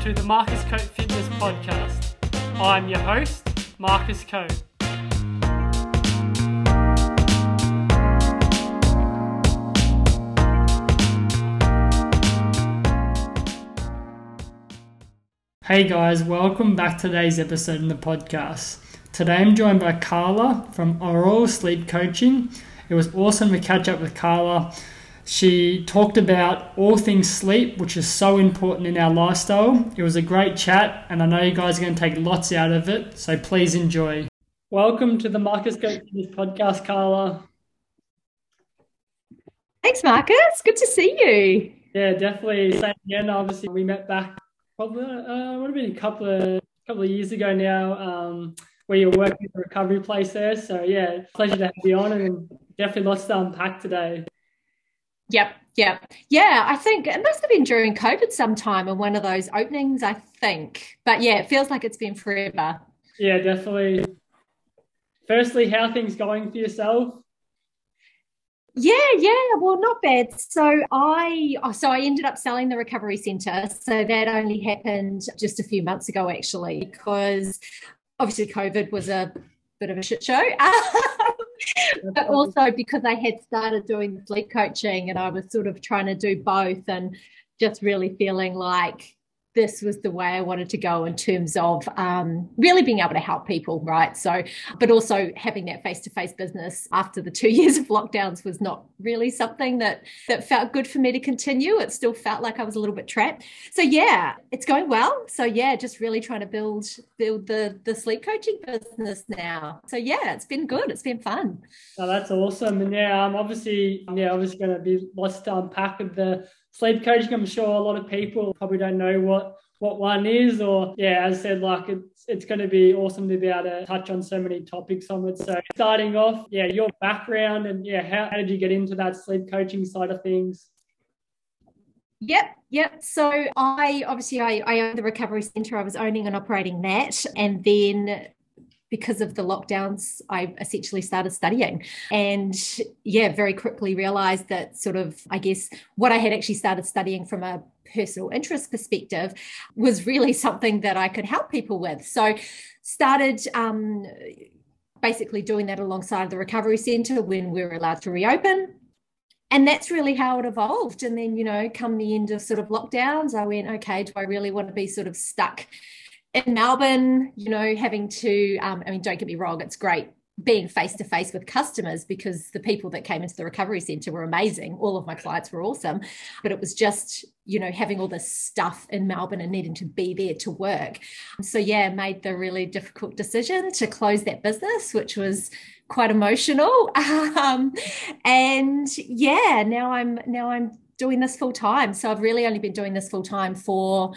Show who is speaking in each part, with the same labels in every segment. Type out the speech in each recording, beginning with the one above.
Speaker 1: To the Marcus Coate Fitness Podcast. I'm your host, Marcus Coate. Hey guys, welcome back to today's episode in the podcast. Today I'm joined by Carla from Ora Sleep Coaching. It was awesome to catch up with Carla. She talked about all things sleep, which is so important in our lifestyle. It was a great chat, and I know you guys are going to take lots out of it, so please enjoy. Welcome to the Marcus Go podcast, Carla.
Speaker 2: Thanks, Marcus. Good to see you.
Speaker 1: Yeah, definitely. Same again. Obviously, we met back probably uh, would have been a couple of couple of years ago now, um, where you're working at the recovery place there. So yeah, pleasure to have you on, and definitely lots to unpack today.
Speaker 2: Yep, yep, yeah. I think it must have been during COVID sometime in one of those openings. I think, but yeah, it feels like it's been forever.
Speaker 1: Yeah, definitely. Firstly, how things going for yourself?
Speaker 2: Yeah, yeah, well, not bad. So I, oh, so I ended up selling the recovery centre. So that only happened just a few months ago, actually, because obviously COVID was a bit of a shit show. but also because I had started doing sleep coaching and I was sort of trying to do both and just really feeling like this was the way I wanted to go in terms of um, really being able to help people, right? So, but also having that face-to-face business after the two years of lockdowns was not really something that that felt good for me to continue. It still felt like I was a little bit trapped. So yeah, it's going well. So yeah, just really trying to build build the the sleep coaching business now. So yeah, it's been good. It's been fun.
Speaker 1: Oh, that's awesome. And yeah, I'm obviously yeah, obviously going to be lots to unpack with the sleep coaching. I'm sure a lot of people probably don't know what what one is, or yeah, as I said, like it's it's going to be awesome to be able to touch on so many topics on it. So starting off, yeah, your background and yeah, how, how did you get into that sleep coaching side of things?
Speaker 2: Yep, yep. So I obviously I, I owned the recovery center. I was owning and operating that, and then because of the lockdowns, I essentially started studying. And yeah, very quickly realized that sort of, I guess, what I had actually started studying from a personal interest perspective was really something that I could help people with. So started um, basically doing that alongside the recovery centre when we were allowed to reopen and that's really how it evolved. And then, you know, come the end of sort of lockdowns, I went, okay, do I really want to be sort of stuck in Melbourne, you know, having to, um, I mean, don't get me wrong, it's great being face to face with customers because the people that came into the recovery center were amazing. All of my clients were awesome, but it was just, you know, having all this stuff in Melbourne and needing to be there to work. So, yeah, made the really difficult decision to close that business, which was quite emotional. Um, and yeah, now I'm, now I'm doing this full time. So, I've really only been doing this full time for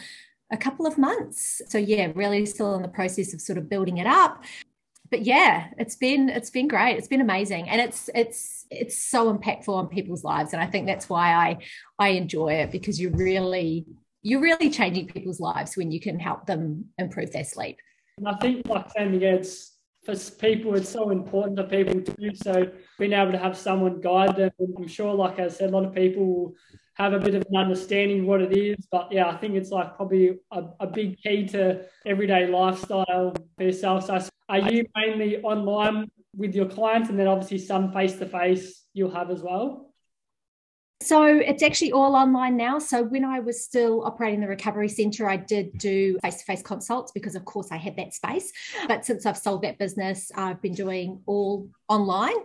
Speaker 2: a couple of months. So yeah, really still in the process of sort of building it up. But yeah, it's been it's been great. It's been amazing. And it's it's it's so impactful on people's lives. And I think that's why I I enjoy it because you really you're really changing people's lives when you can help them improve their sleep.
Speaker 1: And I think like saying it's for people, it's so important for people to do so. Being able to have someone guide them, I'm sure, like I said, a lot of people have a bit of an understanding of what it is. But yeah, I think it's like probably a, a big key to everyday lifestyle for yourself. So are you mainly online with your clients and then obviously some face to face you'll have as well?
Speaker 2: So it's actually all online now. So when I was still operating the recovery centre, I did do face to face consults because, of course, I had that space. But since I've sold that business, I've been doing all online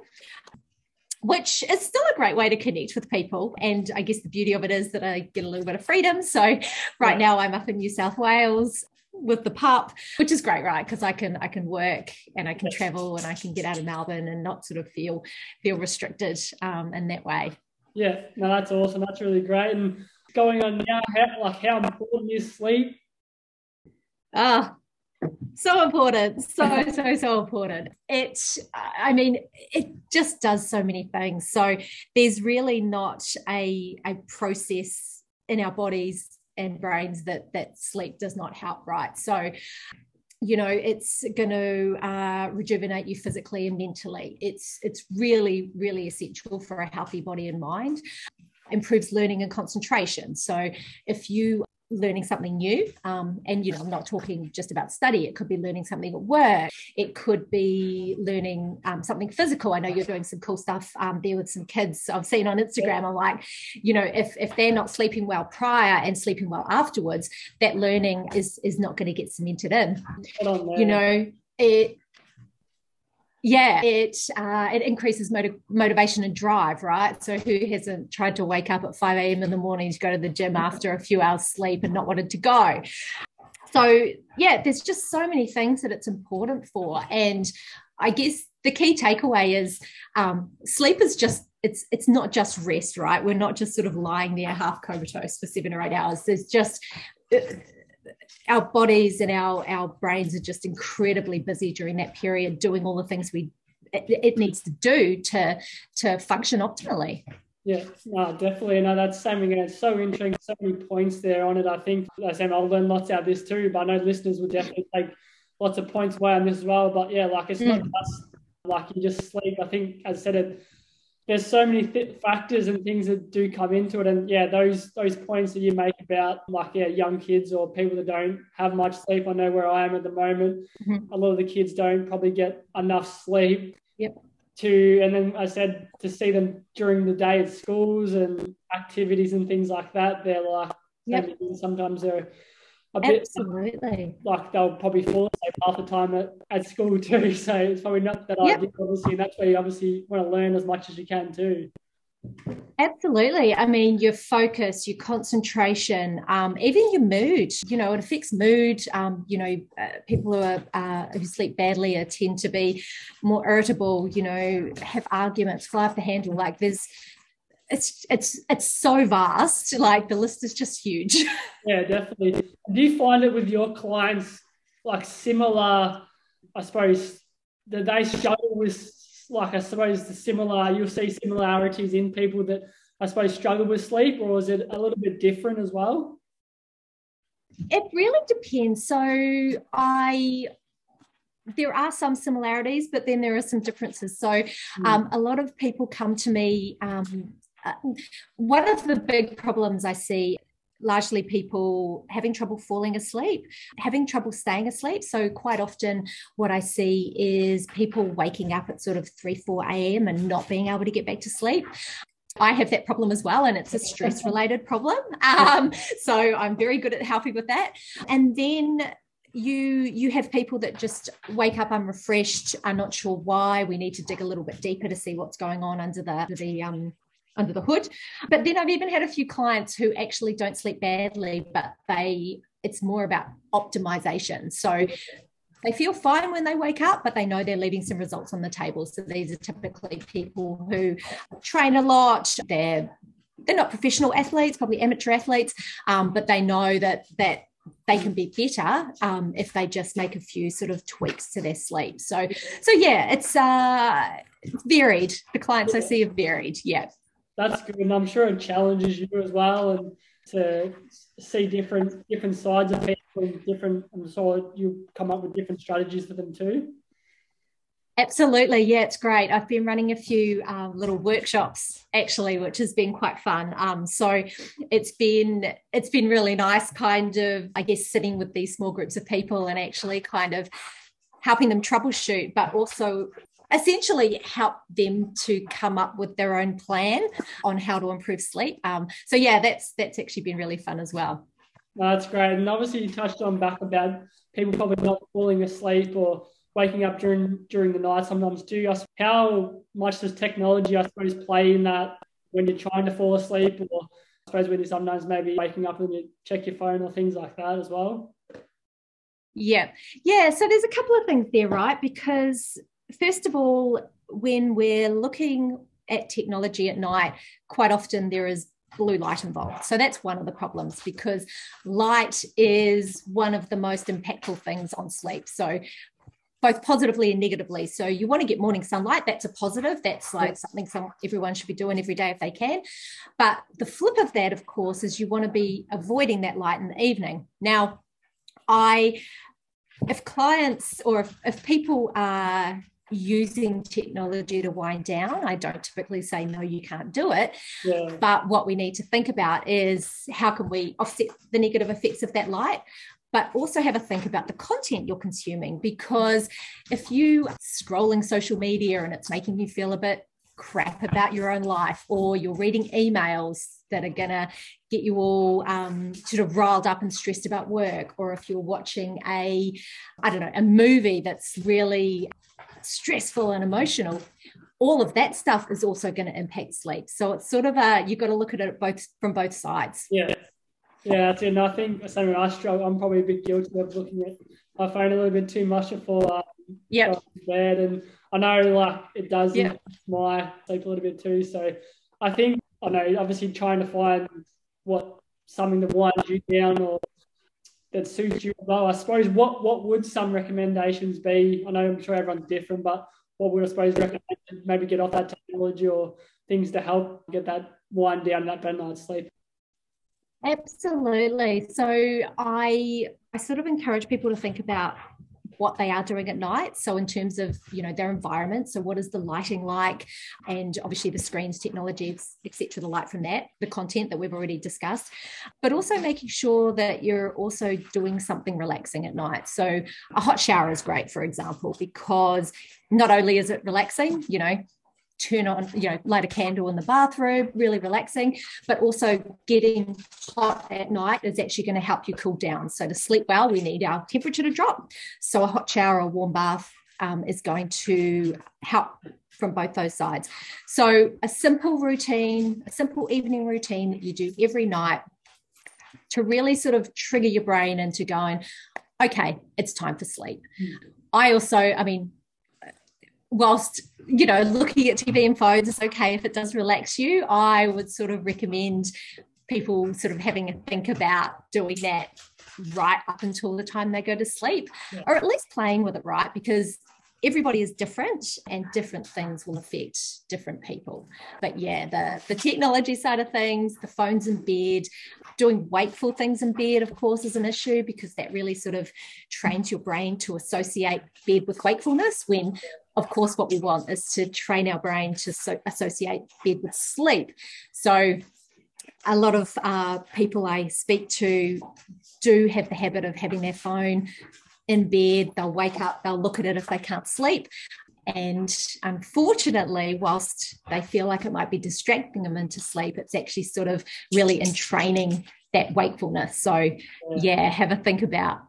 Speaker 2: which is still a great way to connect with people. And I guess the beauty of it is that I get a little bit of freedom. So right yeah. now I'm up in New South Wales with the pup, which is great, right? Because I can I can work and I can yes. travel and I can get out of Melbourne and not sort of feel feel restricted um, in that way.
Speaker 1: Yeah, no, that's awesome. That's really great. And going on now, how, like how important is sleep?
Speaker 2: Ah, so important so so so important. It i mean it just does so many things. So there's really not a a process in our bodies and brains that that sleep does not help right? So you know it's going to uh, rejuvenate you physically and mentally. It's it's really really essential for a healthy body and mind. Improves learning and concentration. So if you learning something new. Um, and, you know, I'm not talking just about study, it could be learning something at work, it could be learning um, something physical. I know you're doing some cool stuff um, there with some kids I've seen on Instagram. I'm like, you know, if, if they're not sleeping well prior and sleeping well afterwards, that learning is, is not going to get cemented in. You know, it, yeah it uh, it increases motiv- motivation and drive right? So who hasn't tried to wake up at 5 a.m in the morning to go to the gym after a few hours sleep and not wanted to go? So yeah there's just so many things that it's important for. And i guess the key takeaway is um, sleep is just it's it's not just rest right? We're not just sort of lying there half comatose for seven or eight hours. There's just uh, our bodies and our our brains are just incredibly busy during that period doing all the things we it, it needs to do to to function optimally
Speaker 1: yeah, no, definitely. No, that's same again. It's so interesting. So many points there on it. I think, said, I'll learn lots out of this too. But I know listeners will definitely take lots of points away on this as well. But yeah, like it's mm. not just like you just sleep. I think, as I said, it there's so many th- factors and things that do come into it and yeah those those points that you make about like yeah young kids or people that don't have much sleep i know where i am at the moment mm-hmm. a lot of the kids don't probably get enough sleep
Speaker 2: yep
Speaker 1: to and then i said to see them during the day at schools and activities and things like that they're like yep. sometimes they're
Speaker 2: a bit absolutely
Speaker 1: like they'll probably fall asleep half the time at, at school too. So it's probably not that yep. idea, obviously. And that's where you obviously want to learn as much as you can too.
Speaker 2: Absolutely. I mean, your focus, your concentration, um, even your mood. You know, it affects mood. Um, you know, uh, people who are uh, who sleep badly are tend to be more irritable. You know, have arguments, fly off the handle. Like there's it's it's it's so vast like the list is just huge
Speaker 1: yeah definitely do you find it with your clients like similar i suppose that they struggle with like i suppose the similar you'll see similarities in people that i suppose struggle with sleep or is it a little bit different as well
Speaker 2: it really depends so i there are some similarities, but then there are some differences. So, hmm. um, a lot of people come to me um, one of the big problems I see largely people having trouble falling asleep, having trouble staying asleep. So, quite often, what I see is people waking up at sort of 3, 4 a.m. and not being able to get back to sleep. I have that problem as well, and it's a stress related problem. Um, so, I'm very good at helping with that. And then you you have people that just wake up unrefreshed are not sure why we need to dig a little bit deeper to see what's going on under the the um under the hood. But then I've even had a few clients who actually don't sleep badly, but they it's more about optimization. So they feel fine when they wake up, but they know they're leaving some results on the table. So these are typically people who train a lot. They're they're not professional athletes, probably amateur athletes, um, but they know that that they can be better um, if they just make a few sort of tweaks to their sleep. So so yeah, it's uh, varied. The clients I see are varied. Yeah
Speaker 1: that's good, and I'm sure it challenges you as well, and to see different different sides of people, and different, and so you come up with different strategies for them too.
Speaker 2: Absolutely, yeah, it's great. I've been running a few um, little workshops actually, which has been quite fun. Um, so it's been it's been really nice, kind of, I guess, sitting with these small groups of people and actually kind of helping them troubleshoot, but also essentially help them to come up with their own plan on how to improve sleep. Um, so yeah, that's that's actually been really fun as well.
Speaker 1: that's great. And obviously you touched on back about people probably not falling asleep or waking up during during the night sometimes too. How much does technology, I suppose, play in that when you're trying to fall asleep or I suppose when you're sometimes maybe waking up and you check your phone or things like that as well?
Speaker 2: Yeah. Yeah. So there's a couple of things there, right? Because first of all, when we're looking at technology at night, quite often there is blue light involved. So that's one of the problems because light is one of the most impactful things on sleep. So both positively and negatively. So you want to get morning sunlight. That's a positive. That's like something some, everyone should be doing every day if they can. But the flip of that, of course, is you want to be avoiding that light in the evening. Now, I, if clients or if, if people are using technology to wind down. I don't typically say, no, you can't do it.
Speaker 1: Yeah.
Speaker 2: But what we need to think about is how can we offset the negative effects of that light? But also have a think about the content you're consuming because if you scrolling social media and it's making you feel a bit crap about your own life or you're reading emails that are going to get you all um, sort of riled up and stressed about work or if you're watching a i don't know a movie that's really stressful and emotional all of that stuff is also going to impact sleep. So it's sort of a you've got to look at it both from both sides.
Speaker 1: Yeah. Yeah that's it. And i think same i struggle i'm probably a bit guilty of looking at my phone a little bit too much before um,
Speaker 2: yeah.
Speaker 1: bed and I know like it does
Speaker 2: Yeah.
Speaker 1: my sleep a little bit too. So I think I know obviously trying to find what something that winds you down or that suits you well. I suppose what what would some recommendations be? I know I'm sure everyone's different, but what would I suppose recommend maybe get off that technology or things to help get that wind down that better night's sleep?
Speaker 2: Absolutely. So I I sort of encourage people to think about what they are doing at night. So in terms of you know their environment, so what is the lighting like, and obviously the screens, technologies, etc. The light from that, the content that we've already discussed, but also making sure that you're also doing something relaxing at night. So a hot shower is great, for example, because not only is it relaxing, you know, turn on, you know, light a candle in the bathroom, really relaxing, but also getting hot at night is actually going to help you cool down. So to sleep well, we need our temperature to drop. So a hot shower or warm bath um, is going to help from both those sides. So a simple routine, a simple evening routine that you do every night to really sort of trigger your brain into going, okay, it's time for sleep. I also, I mean, whilst you know looking at tv and phones is okay if it does relax you i would sort of recommend people sort of having a think about doing that right up until the time they go to sleep
Speaker 1: Yeah.
Speaker 2: or at least playing with it right because everybody is different and different things will affect different people but yeah the the technology side of things the phones in bed doing wakeful things in bed of course is an issue because that really sort of trains your brain to associate bed with wakefulness when of course what we want is to train our brain to so- associate bed with sleep so a lot of uh, people I speak to do have the habit of having their phone in bed. They'll wake up, they'll look at it if they can't sleep. And unfortunately, whilst they feel like it might be distracting them into sleep, it's actually sort of really entraining that wakefulness. So, yeah, have a think about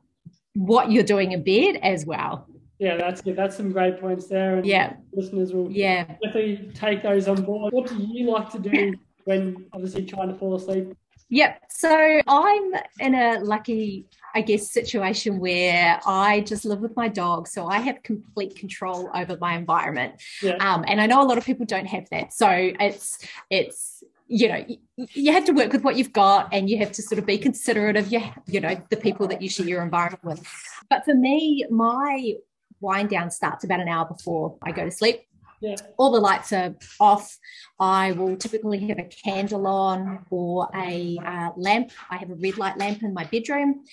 Speaker 2: what you're doing in bed as well.
Speaker 1: Yeah, that's good. That's some great points there. And
Speaker 2: Yeah.
Speaker 1: listeners will
Speaker 2: Yeah.
Speaker 1: definitely take those on board. What do you like to do when obviously trying to fall asleep?
Speaker 2: Yep. So I'm in a lucky, I guess, situation where I just live with my dog. So I have complete control over my environment.
Speaker 1: Yeah.
Speaker 2: Um, and I know a lot of people don't have that. So it's, it's, you know, you have to work with what you've got and you have to sort of be considerate of your, you know, the people that you share your environment with. But for me, my wind down starts about an hour before I go to sleep
Speaker 1: Yeah.
Speaker 2: all the lights are off. I will typically have a candle on or a uh, lamp. I have a red light lamp in my bedroom.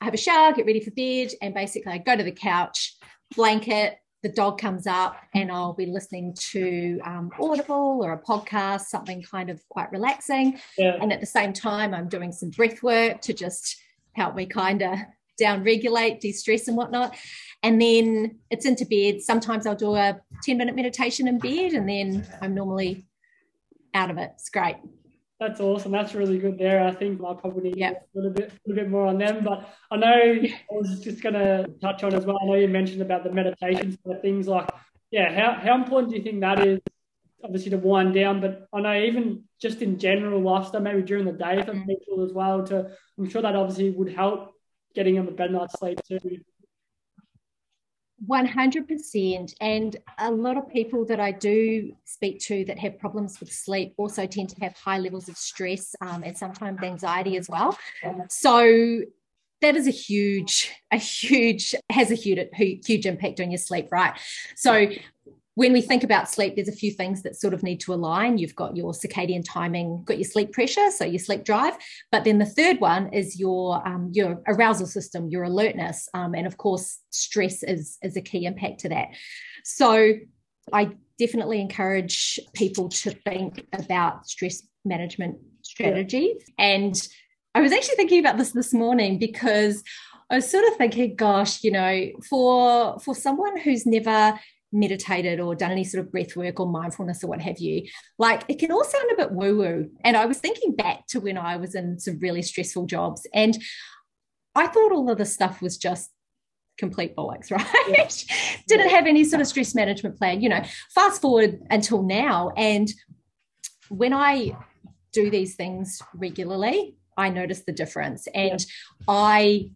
Speaker 2: I have a shower, get ready for bed, and basically I go to the couch, blanket, the dog comes up, and I'll be listening to um, Audible or a podcast, something kind of quite relaxing.
Speaker 1: Yeah.
Speaker 2: And at the same time, I'm doing some breath work to just help me kind of down regulate, de stress, and whatnot. And then it's into bed. Sometimes I'll do a 10 minute meditation in bed, and then I'm normally out of it. It's great.
Speaker 1: That's awesome. That's really good there. I think I probably need
Speaker 2: Yep.
Speaker 1: a little bit, a little bit more on them. But I know I was just going to touch on as well. I know you mentioned about the meditation sort of things like, yeah, how, how important do you think that is? Obviously to wind down, but I know even just in general lifestyle, maybe during the day for
Speaker 2: Mm.
Speaker 1: people as well. To I'm sure that obviously would help getting them a better night's sleep too.
Speaker 2: 100%. And a lot of people that I do speak to that have problems with sleep also tend to have high levels of stress um, and sometimes anxiety as well. So that is a huge, a huge, has a huge, huge impact on your sleep, right? So when we think about sleep, there's a few things that sort of need to align. You've got your circadian timing, got your sleep pressure, so your sleep drive. But then the third one is your um, your arousal system, your alertness, um, and of course, stress is is a key impact to that. So I definitely encourage people to think about stress management strategies. Yeah. And I was actually thinking about this this morning because I was sort of thinking, gosh, you know, for for someone who's never meditated or done any sort of breath work or mindfulness or what have you, like it can all sound a bit woo woo. And I was thinking back to when I was in some really stressful jobs and I thought all of this stuff was just complete bollocks, right? Yeah. Didn't have any sort of stress management plan. You know, fast forward until now. And when I do these things regularly, I notice the difference. And yeah. I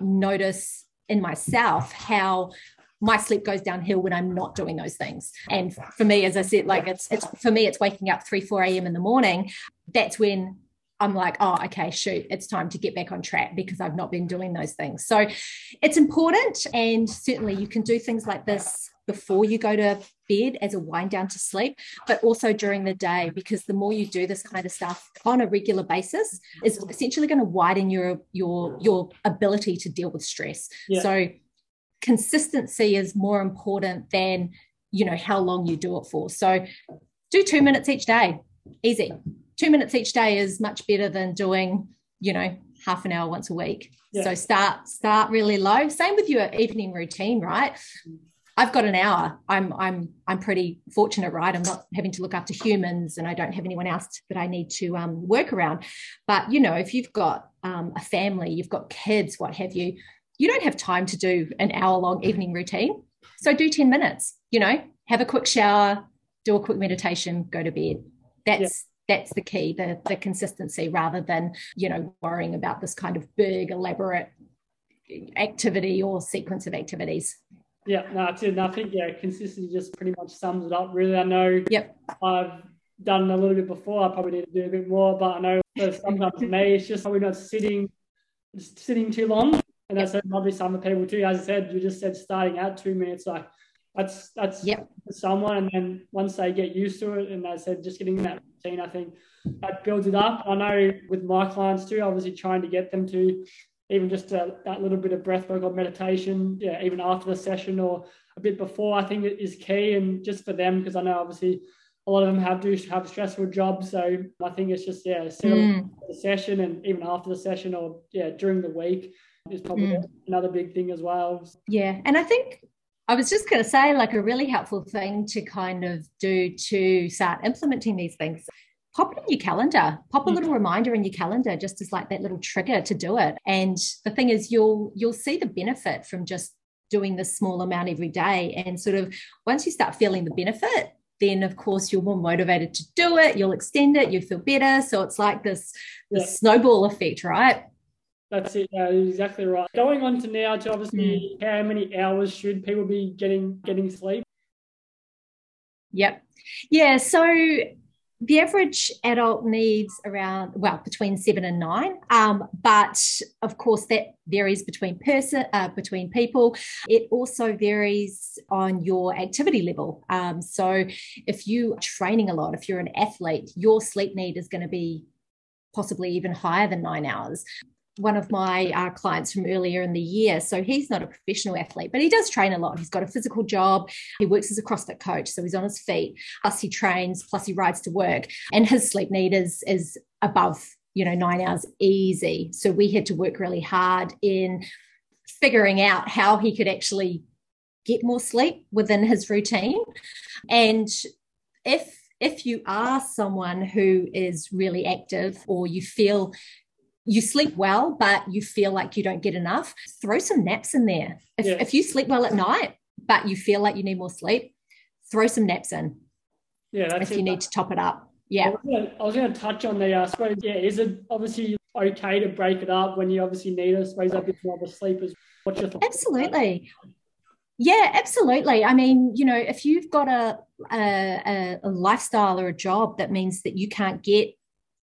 Speaker 2: notice in myself how my sleep goes downhill when I'm not doing those things. And for me, as I said, like it's it's for me, it's waking up 3, 4 a.m. in the morning. That's when I'm like, oh, okay, shoot, it's time to get back on track because I've not been doing those things. So it's important. And certainly you can do things like this before you go to bed as a wind down to sleep, but also during the day, because the more you do this kind of stuff on a regular basis, is essentially going to widen your your your ability to deal with stress. Yeah. So consistency is more important than you know how long you do it for. So do two minutes each day. Easy. Two minutes each day is much better than doing you know half an hour once a week. Yeah. so start start really low. Same with your evening routine right? I've got an hour. I'm i'm i'm pretty fortunate right? I'm not having to look after humans and i don't have anyone else that i need to um, work around. But you know if you've got um, a family you've got kids what have you you don't have time to do an hour long evening routine. So do 10 minutes, you know, have a quick shower, do a quick meditation, go to bed. That's yeah. that's the key, the the consistency rather than, you know, worrying about this kind of big elaborate activity or sequence of activities.
Speaker 1: Yeah, no, I think yeah, consistency just pretty much sums it up. Really, I know.
Speaker 2: Yep.
Speaker 1: I've done a little bit before. I probably need to do a bit more, but I know sometimes for me, it's just probably not sitting, sitting too long. And that's probably some of the people too. As I said, you just said starting at two minutes, like that's that's
Speaker 2: yep.
Speaker 1: someone. And then once they get used to it, and as I said, just getting that routine, I think that builds it up. I know with my clients too, obviously trying to get them to even just a, that little bit of breath work or meditation, yeah, even after the session or a bit before, I think it is key. And just for them, because I know obviously a lot of them have do have stressful jobs. So I think it's just yeah, mm. the session and even after the session or yeah during the week is probably mm. another big thing as well.
Speaker 2: Yeah. And I think I was just going to say, like, a really helpful thing to kind of do to start implementing these things. Pop it in your calendar. Pop a mm. little reminder in your calendar, just as like that little trigger to do it. And the thing is, you'll you'll see the benefit from just doing this small amount every day. And sort of once you start feeling the benefit, then of course you're more motivated to do it. You'll extend it. You feel better. So it's like this, this yeah. snowball effect, right?
Speaker 1: That's it. Yeah, exactly right. Going on to now to obviously mm. how many hours should people be getting getting sleep?
Speaker 2: Yep. Yeah. So the average adult needs around well between seven and nine um, but of course that varies between person uh, between people it also varies on your activity level um, so if you are training a lot if you're an athlete your sleep need is going to be possibly even higher than nine hours one of my uh, clients from earlier in the year. So he's not a professional athlete, but he does train a lot. He's got a physical job. He works as a CrossFit coach, so he's on his feet. Plus he trains. Plus he rides to work, and his sleep need is is above you know nine hours easy. So we had to work really hard in figuring out how he could actually get more sleep within his routine, and if if you are someone who is really active or you feel you sleep well, but you feel like you don't get enough, throw some naps in there. If, yeah. if you sleep well at night, but you feel like you need more sleep, throw some naps in.
Speaker 1: Yeah,
Speaker 2: if you need to top it up. Yeah.
Speaker 1: I was going to touch on the, uh, suppose, yeah, is it obviously okay to break it up when you obviously need it? I suppose a bit more of a sleep is what's your thoughts?
Speaker 2: Absolutely. Yeah, absolutely. I mean, you know, if you've got a, a, a lifestyle or a job that means that you can't get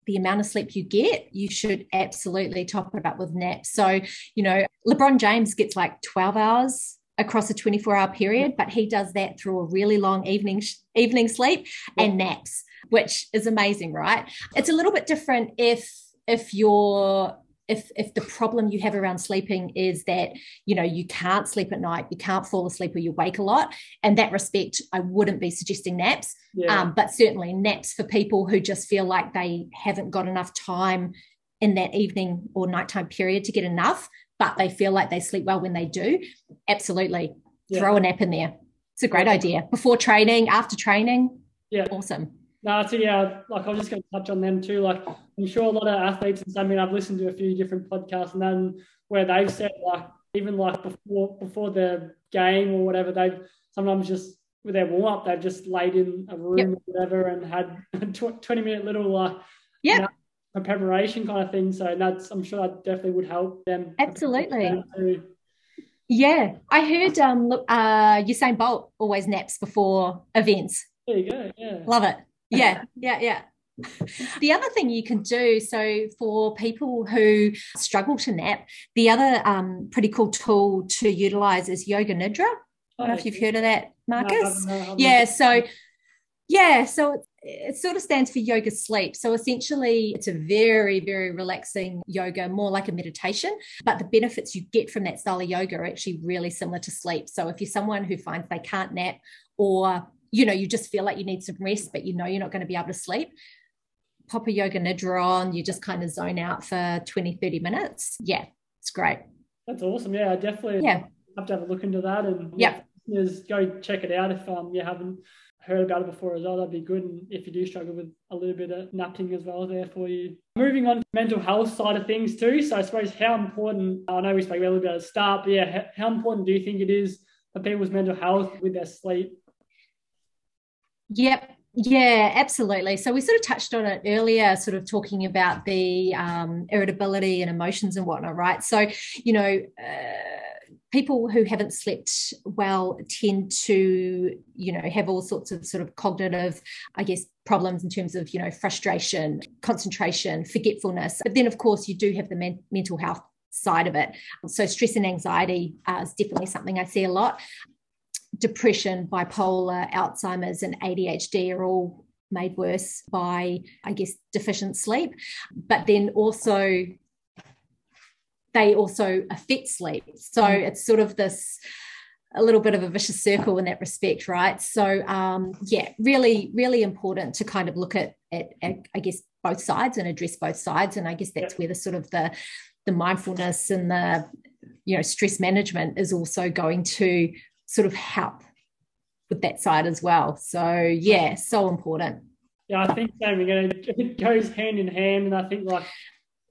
Speaker 2: the amount of sleep you get, you should absolutely top it up with naps. So, you know, LeBron James gets like 12 hours across a 24 hour period, but he does that through a really long evening evening sleep and naps, which is amazing, right? It's a little bit different if if you're if if the problem you have around sleeping is that you know you can't sleep at night you can't fall asleep or you wake a lot in that respect i wouldn't be suggesting naps. Yeah. um, but certainly naps for people who just feel like they haven't got enough time in that evening or nighttime period to get enough but they feel like they sleep well when they do absolutely. Yeah. throw a nap in there. It's a great idea. Before training after training
Speaker 1: yeah.
Speaker 2: awesome
Speaker 1: no, so yeah, like I was just going to touch on them too. Like I'm sure a lot of athletes, and I mean, I've listened to a few different podcasts, and then where they've said like even like before before the game or whatever, they've sometimes just with their warm up, they've just laid in a room yep. or whatever and had a 20 minute little like
Speaker 2: yeah. You know,
Speaker 1: a preparation kind of thing. So that's I'm sure that definitely would help them.
Speaker 2: Absolutely. Yeah, I heard um look uh Usain Bolt always naps before events.
Speaker 1: There you go. Yeah.
Speaker 2: Love it yeah, yeah, yeah. the other thing you can do so for people who struggle to nap the other um, pretty cool tool to utilize is yoga nidra. I don't know if you've heard of that marcus? no, no, no, yeah so yeah so it, it sort of stands for yoga sleep. So essentially it's a very very relaxing yoga more like a meditation but the benefits you get from that style of yoga are actually really similar to sleep. So if you're someone who finds they can't nap or you know, you just feel like you need some rest, but you know you're not going to be able to sleep. Pop a yoga nidra on, you just kind of zone out for 20, 30 minutes. Yeah, it's great.
Speaker 1: That's awesome. Yeah, I definitely
Speaker 2: yeah.
Speaker 1: have to have a look into that. And
Speaker 2: yeah,
Speaker 1: just go check it out if um you haven't heard about it before as well. That'd be good. And if you do struggle with a little bit of napping as well, there for you. Moving on to mental health side of things too. So I suppose how important I know we spoke a little bit at the start, but yeah, how important do you think it is for people's mental health with their sleep
Speaker 2: Yep. Yeah, absolutely. So we sort of touched on it earlier, sort of talking about the um, irritability and emotions and whatnot, right? So, you know, uh, people who haven't slept well tend to, you know, have all sorts of sort of cognitive, I guess, problems in terms of, you know, frustration, concentration, forgetfulness. But then, of course, you do have the men- mental health side of it. So, stress and anxiety uh, is definitely something I see a lot depression, bipolar, Alzheimer's, and ADHD are all made worse by, I guess, deficient sleep. But then also, they also affect sleep. So mm. it's sort of this a little bit of a vicious circle in that respect, right? So um, yeah, really, really important to kind of look at, at, at, I guess both sides and address both sides. And I guess that's where the sort of the the mindfulness and the you know stress management is also going to sort of help with that side as well. So yeah, so important.
Speaker 1: Yeah, I think same again. It goes hand in hand, and I think like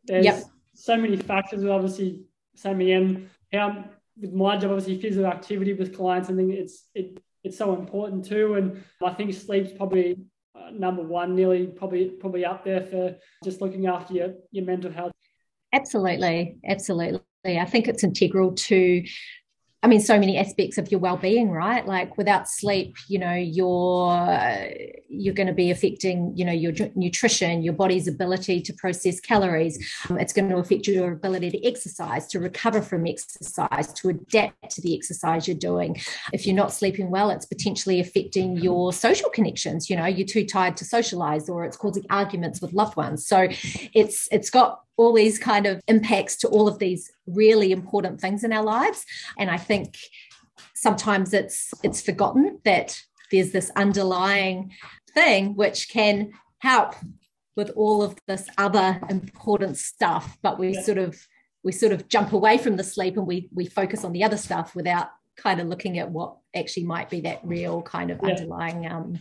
Speaker 1: there's yep. so many factors. Obviously, same again. How with my job, obviously physical activity with clients, I think it's it it's so important too. And I think sleep's probably uh, number one, nearly probably probably up there for just looking after your your mental health.
Speaker 2: Absolutely, absolutely. I think it's integral to I mean, so many aspects of your well-being, right? Like without sleep, you know, you're you're going to be affecting, you know, your nutrition, your body's ability to process calories. Um, it's going to affect your ability to exercise, to recover from exercise, to adapt to the exercise you're doing. If you're not sleeping well, it's potentially affecting your social connections. You know, you're too tired to socialize, or it's causing arguments with loved ones. So, it's it's got all these kind of impacts to all of these really important things in our lives and i think sometimes it's it's forgotten that there's this underlying thing which can help with all of this other important stuff but we yeah. sort of we sort of jump away from the sleep and we we focus on the other stuff without kind of looking at what actually might be that real kind of yeah. underlying um,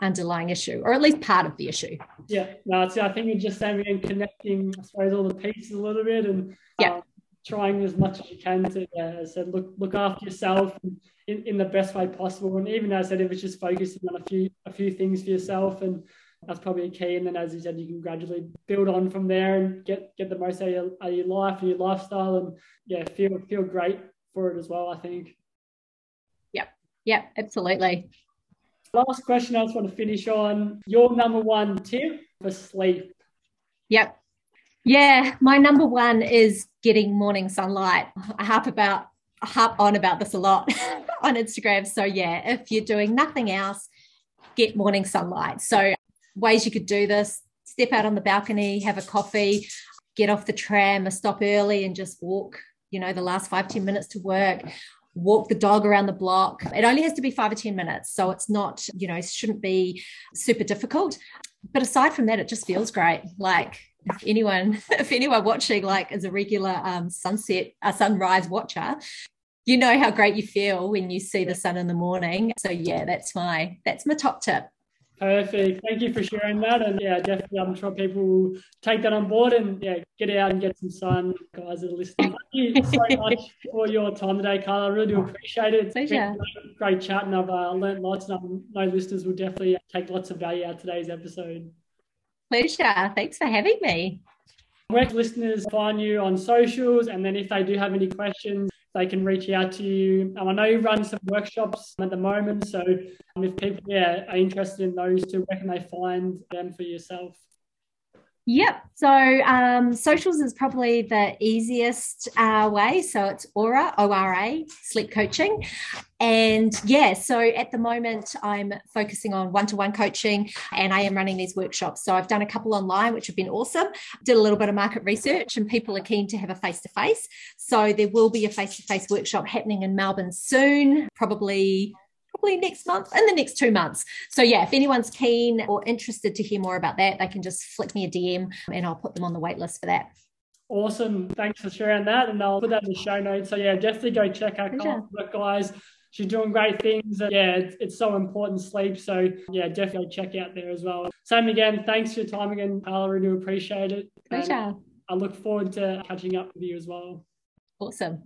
Speaker 2: underlying issue, or at least part of the issue.
Speaker 1: Yeah, no, I think you're just saying and connecting, I suppose, all the pieces a little bit, and
Speaker 2: yeah. Um,
Speaker 1: trying as much as you can to, yeah, as I said, look look after yourself in, in the best way possible. And even as I said, if it's just focusing on a few a few things for yourself, and that's probably a key. And then, as you said, you can gradually build on from there and get get the most out of your, out of your life and your lifestyle, and yeah, feel feel great for it as well. I think.
Speaker 2: Yep. Yep. Absolutely.
Speaker 1: Last question I just want to finish on your number one tip for sleep.
Speaker 2: Yep. Yeah, my number one is getting morning sunlight. I harp about I harp on about this a lot on Instagram. So, yeah, if you're doing nothing else, get morning sunlight. So, ways you could do this step out on the balcony, have a coffee, get off the tram or stop early and just walk, you know, the last five ten minutes to work. Walk the dog around the block. It only has to be five or 10 minutes. So it's not, you know, shouldn't be super difficult. But aside from that, it just feels great. Like if anyone if anyone watching like is a regular um, sunset a sunrise watcher you know how great you feel when you see the sun in the morning so yeah that's my that's my top tip
Speaker 1: Perfect. Thank you for sharing that. And yeah, definitely, I'm sure people will take that on board and yeah, get out and get some sun, guys that are listening. Thank you so much for your time today, Carla. I really do appreciate it.
Speaker 2: Pleasure.
Speaker 1: Great, great chat, and I've uh, learned lots, and I know listeners will definitely take lots of value out of today's episode.
Speaker 2: Pleasure. Thanks for having me.
Speaker 1: Where listeners find you on socials, and then if they do have any questions, they can reach out to you. Um, I know you run some workshops at the moment, so um, if people yeah, are interested in those two, where can they find them for yourself?
Speaker 2: Yep. So um, socials is probably the easiest uh, way. So it's Ora, O R A, sleep coaching. And yeah, so at the moment, I'm focusing on one to one coaching and I am running these workshops. So I've done a couple online, which have been awesome. Did a little bit of market research and people are keen to have a face to face. So there will be a face to face workshop happening in Melbourne soon, probably probably next month in the next two months. So yeah, if anyone's keen or interested to hear more about that, they can just flick me a DM and I'll put them on the wait list for that.
Speaker 1: Awesome. Thanks for sharing that. And I'll put that in the show notes. So yeah, definitely go check out guys. She's doing great things. And Yeah, it's, it's so important sleep. So yeah, definitely check out there as well. Same again. Thanks for your time again, Carla. Really appreciate it.
Speaker 2: Pleasure.
Speaker 1: I look forward to catching up with you as well.
Speaker 2: Awesome.